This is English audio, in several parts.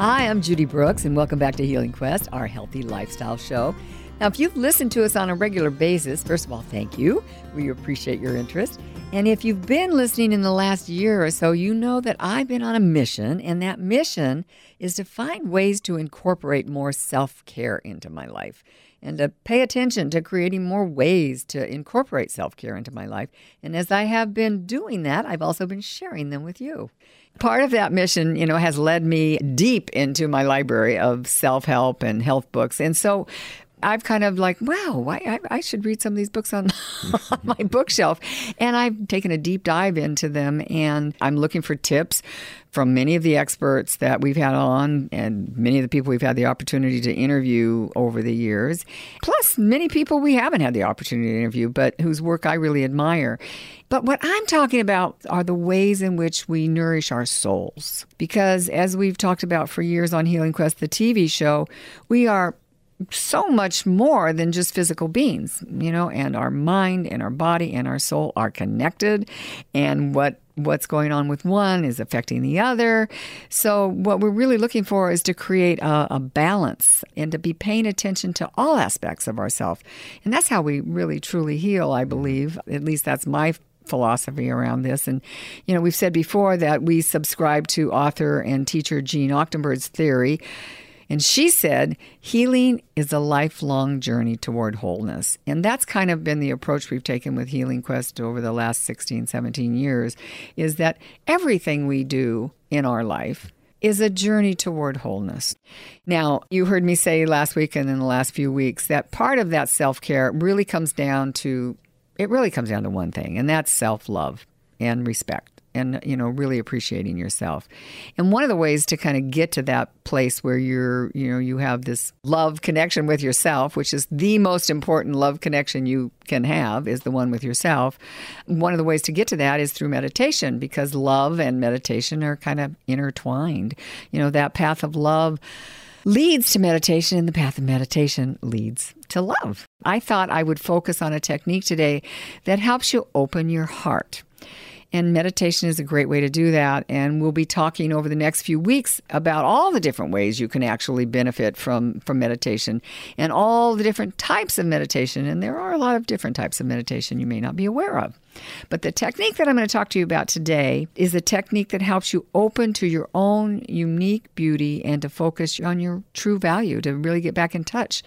Hi, I'm Judy Brooks, and welcome back to Healing Quest, our healthy lifestyle show. Now, if you've listened to us on a regular basis, first of all, thank you. We appreciate your interest. And if you've been listening in the last year or so, you know that I've been on a mission, and that mission is to find ways to incorporate more self care into my life and to pay attention to creating more ways to incorporate self care into my life. And as I have been doing that, I've also been sharing them with you. Part of that mission, you know, has led me deep into my library of self help and health books. And so I've kind of like, wow, I, I should read some of these books on, on my bookshelf. And I've taken a deep dive into them and I'm looking for tips from many of the experts that we've had on and many of the people we've had the opportunity to interview over the years, plus many people we haven't had the opportunity to interview, but whose work I really admire. But what I'm talking about are the ways in which we nourish our souls. Because as we've talked about for years on Healing Quest, the TV show, we are so much more than just physical beings, you know, and our mind and our body and our soul are connected and what what's going on with one is affecting the other. So what we're really looking for is to create a, a balance and to be paying attention to all aspects of ourselves. And that's how we really truly heal, I believe. At least that's my philosophy around this. And, you know, we've said before that we subscribe to author and teacher Jeanne Achterberg's theory and she said, healing is a lifelong journey toward wholeness. And that's kind of been the approach we've taken with Healing Quest over the last 16, 17 years is that everything we do in our life is a journey toward wholeness. Now, you heard me say last week and in the last few weeks that part of that self care really comes down to, it really comes down to one thing, and that's self love and respect and you know really appreciating yourself. And one of the ways to kind of get to that place where you're you know you have this love connection with yourself which is the most important love connection you can have is the one with yourself. One of the ways to get to that is through meditation because love and meditation are kind of intertwined. You know that path of love leads to meditation and the path of meditation leads to love. I thought i would focus on a technique today that helps you open your heart and meditation is a great way to do that. And we'll be talking over the next few weeks about all the different ways you can actually benefit from, from meditation and all the different types of meditation. And there are a lot of different types of meditation you may not be aware of. But the technique that I'm going to talk to you about today is a technique that helps you open to your own unique beauty and to focus on your true value, to really get back in touch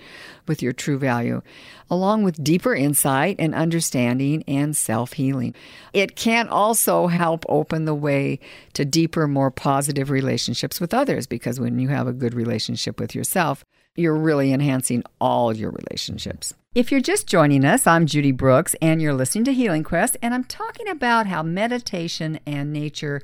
with your true value, along with deeper insight and understanding and self healing. It can also help open the way to deeper, more positive relationships with others because when you have a good relationship with yourself, you're really enhancing all your relationships. If you're just joining us, I'm Judy Brooks, and you're listening to Healing Quest, and I'm talking about how meditation and nature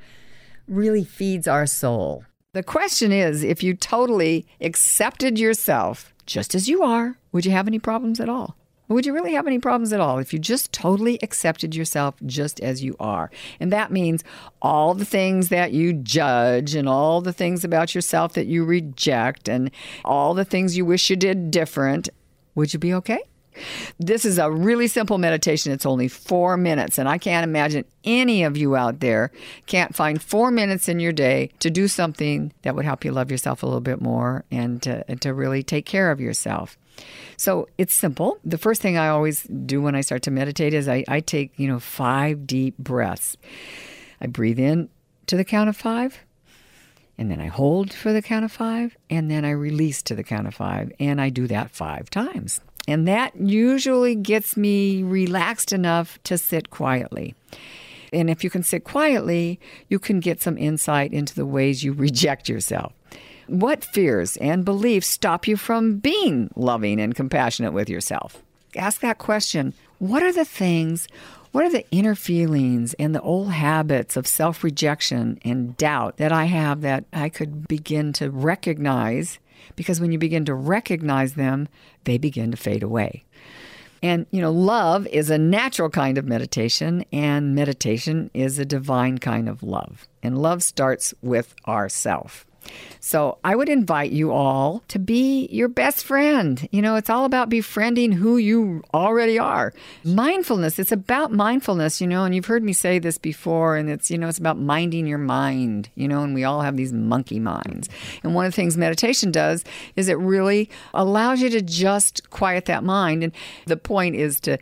really feeds our soul. The question is if you totally accepted yourself just as you are, would you have any problems at all? Would you really have any problems at all if you just totally accepted yourself just as you are? And that means all the things that you judge and all the things about yourself that you reject and all the things you wish you did different. Would you be okay? This is a really simple meditation. It's only four minutes. And I can't imagine any of you out there can't find four minutes in your day to do something that would help you love yourself a little bit more and to, and to really take care of yourself. So it's simple. The first thing I always do when I start to meditate is I, I take, you know, five deep breaths. I breathe in to the count of five, and then I hold for the count of five, and then I release to the count of five. And I do that five times. And that usually gets me relaxed enough to sit quietly. And if you can sit quietly, you can get some insight into the ways you reject yourself. What fears and beliefs stop you from being loving and compassionate with yourself? Ask that question. What are the things, what are the inner feelings and the old habits of self rejection and doubt that I have that I could begin to recognize? Because when you begin to recognize them, they begin to fade away. And, you know, love is a natural kind of meditation, and meditation is a divine kind of love. And love starts with ourself. So I would invite you all to be your best friend. You know, it's all about befriending who you already are. Mindfulness, it's about mindfulness, you know, and you've heard me say this before, and it's, you know, it's about minding your mind, you know, and we all have these monkey minds. And one of the things meditation does is it really allows you to just quiet that mind. And the point is to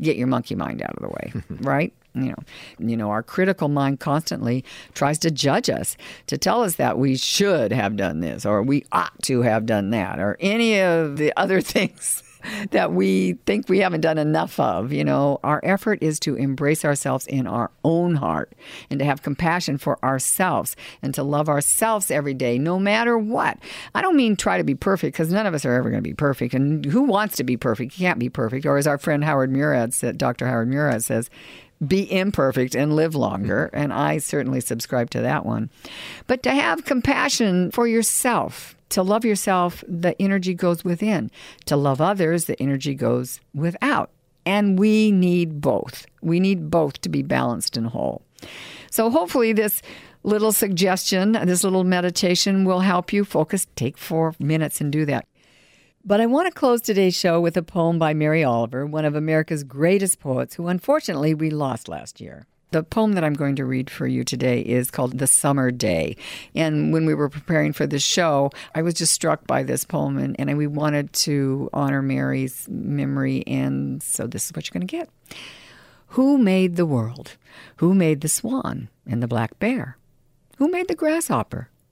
get your monkey mind out of the way, right? You know you know our critical mind constantly tries to judge us to tell us that we should have done this or we ought to have done that or any of the other things that we think we haven't done enough of. You know, our effort is to embrace ourselves in our own heart and to have compassion for ourselves and to love ourselves every day, no matter what. I don't mean try to be perfect because none of us are ever going to be perfect. And who wants to be perfect? You can't be perfect. Or as our friend Howard Murad said, Dr. Howard Murad says, be imperfect and live longer. Mm-hmm. And I certainly subscribe to that one. But to have compassion for yourself, to love yourself, the energy goes within. To love others, the energy goes without. And we need both. We need both to be balanced and whole. So hopefully, this little suggestion, this little meditation will help you focus. Take four minutes and do that. But I want to close today's show with a poem by Mary Oliver, one of America's greatest poets, who unfortunately we lost last year. The poem that I'm going to read for you today is called The Summer Day. And when we were preparing for this show, I was just struck by this poem, and, and we wanted to honor Mary's memory. And so this is what you're going to get. Who made the world? Who made the swan and the black bear? Who made the grasshopper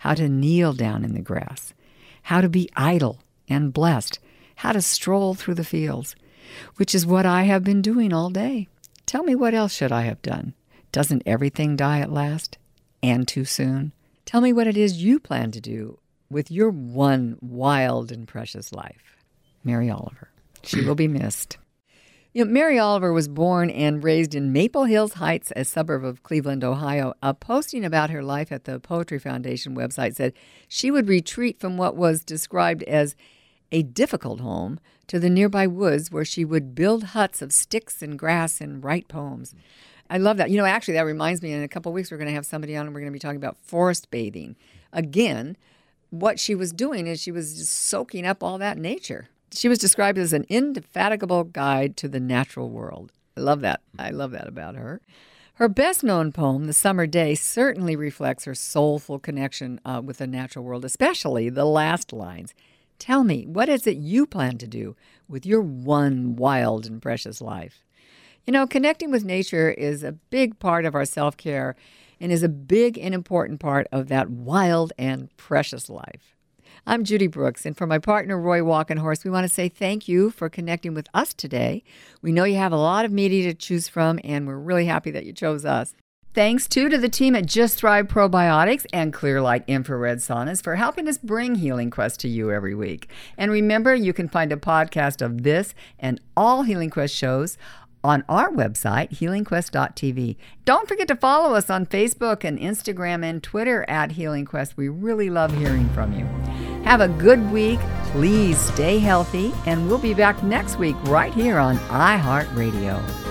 how to kneel down in the grass, how to be idle and blessed, how to stroll through the fields, which is what I have been doing all day. Tell me what else should I have done? Doesn't everything die at last? And too soon? Tell me what it is you plan to do with your one wild and precious life. Mary Oliver. She will be missed. You know, Mary Oliver was born and raised in Maple Hills Heights, a suburb of Cleveland, Ohio. A posting about her life at the Poetry Foundation website said she would retreat from what was described as a difficult home to the nearby woods where she would build huts of sticks and grass and write poems. I love that. You know, actually, that reminds me, in a couple weeks, we're going to have somebody on and we're going to be talking about forest bathing. Again, what she was doing is she was just soaking up all that nature. She was described as an indefatigable guide to the natural world. I love that. I love that about her. Her best known poem, The Summer Day, certainly reflects her soulful connection uh, with the natural world, especially the last lines. Tell me, what is it you plan to do with your one wild and precious life? You know, connecting with nature is a big part of our self care and is a big and important part of that wild and precious life. I'm Judy Brooks, and for my partner, Roy Walkenhorst, we want to say thank you for connecting with us today. We know you have a lot of media to choose from, and we're really happy that you chose us. Thanks too to the team at Just Thrive Probiotics and Clearlight Infrared Saunas for helping us bring Healing Quest to you every week. And remember, you can find a podcast of this and all Healing Quest shows on our website, healingquest.tv. Don't forget to follow us on Facebook and Instagram and Twitter at Healing Quest. We really love hearing from you. Have a good week. Please stay healthy, and we'll be back next week right here on iHeartRadio.